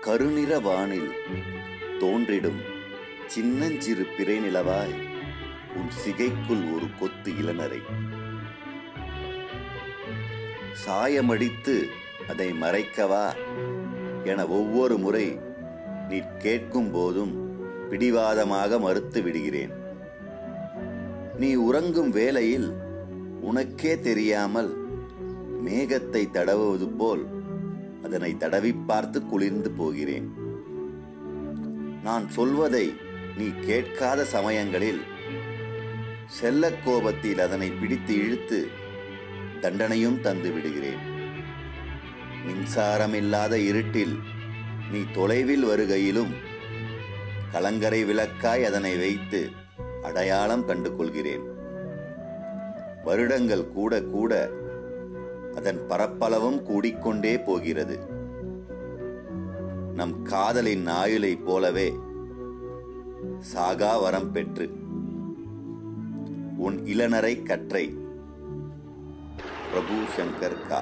கருநிற வானில் தோன்றிடும் சின்னஞ்சிறு பிறை நிலவாய் உன் சிகைக்குள் ஒரு கொத்து இளநரை. சாயமடித்து அதை மறைக்கவா என ஒவ்வொரு முறை நீ கேட்கும் போதும் பிடிவாதமாக மறுத்து விடுகிறேன். நீ உறங்கும் வேளையில் உனக்கே தெரியாமல் மேகத்தை தடவுவது போல் அதனை தடவி பார்த்து குளிர்ந்து போகிறேன். நான் சொல்வதை நீ கேட்காத சமயங்களில் செல்ல கோபத்தில் அதனை பிடித்து இழுத்து தண்டனையும் தந்து விடுகிறேன். மின்சாரமில்லாத இருட்டில் நீ தொலைவில் வருகையிலும் கலங்கரை விளக்காய் அதனை வைத்து அடையாளம் கண்டு கொள்கிறேன் வருடங்கள் கூட கூட அதன் பரப்பளவும் கூடிக்கொண்டே போகிறது. நம் காதலின் ஆயுளை போலவே சாகா வரம் பெற்று உன் இளநரை கற்றை பிரபு சங்கர் கா.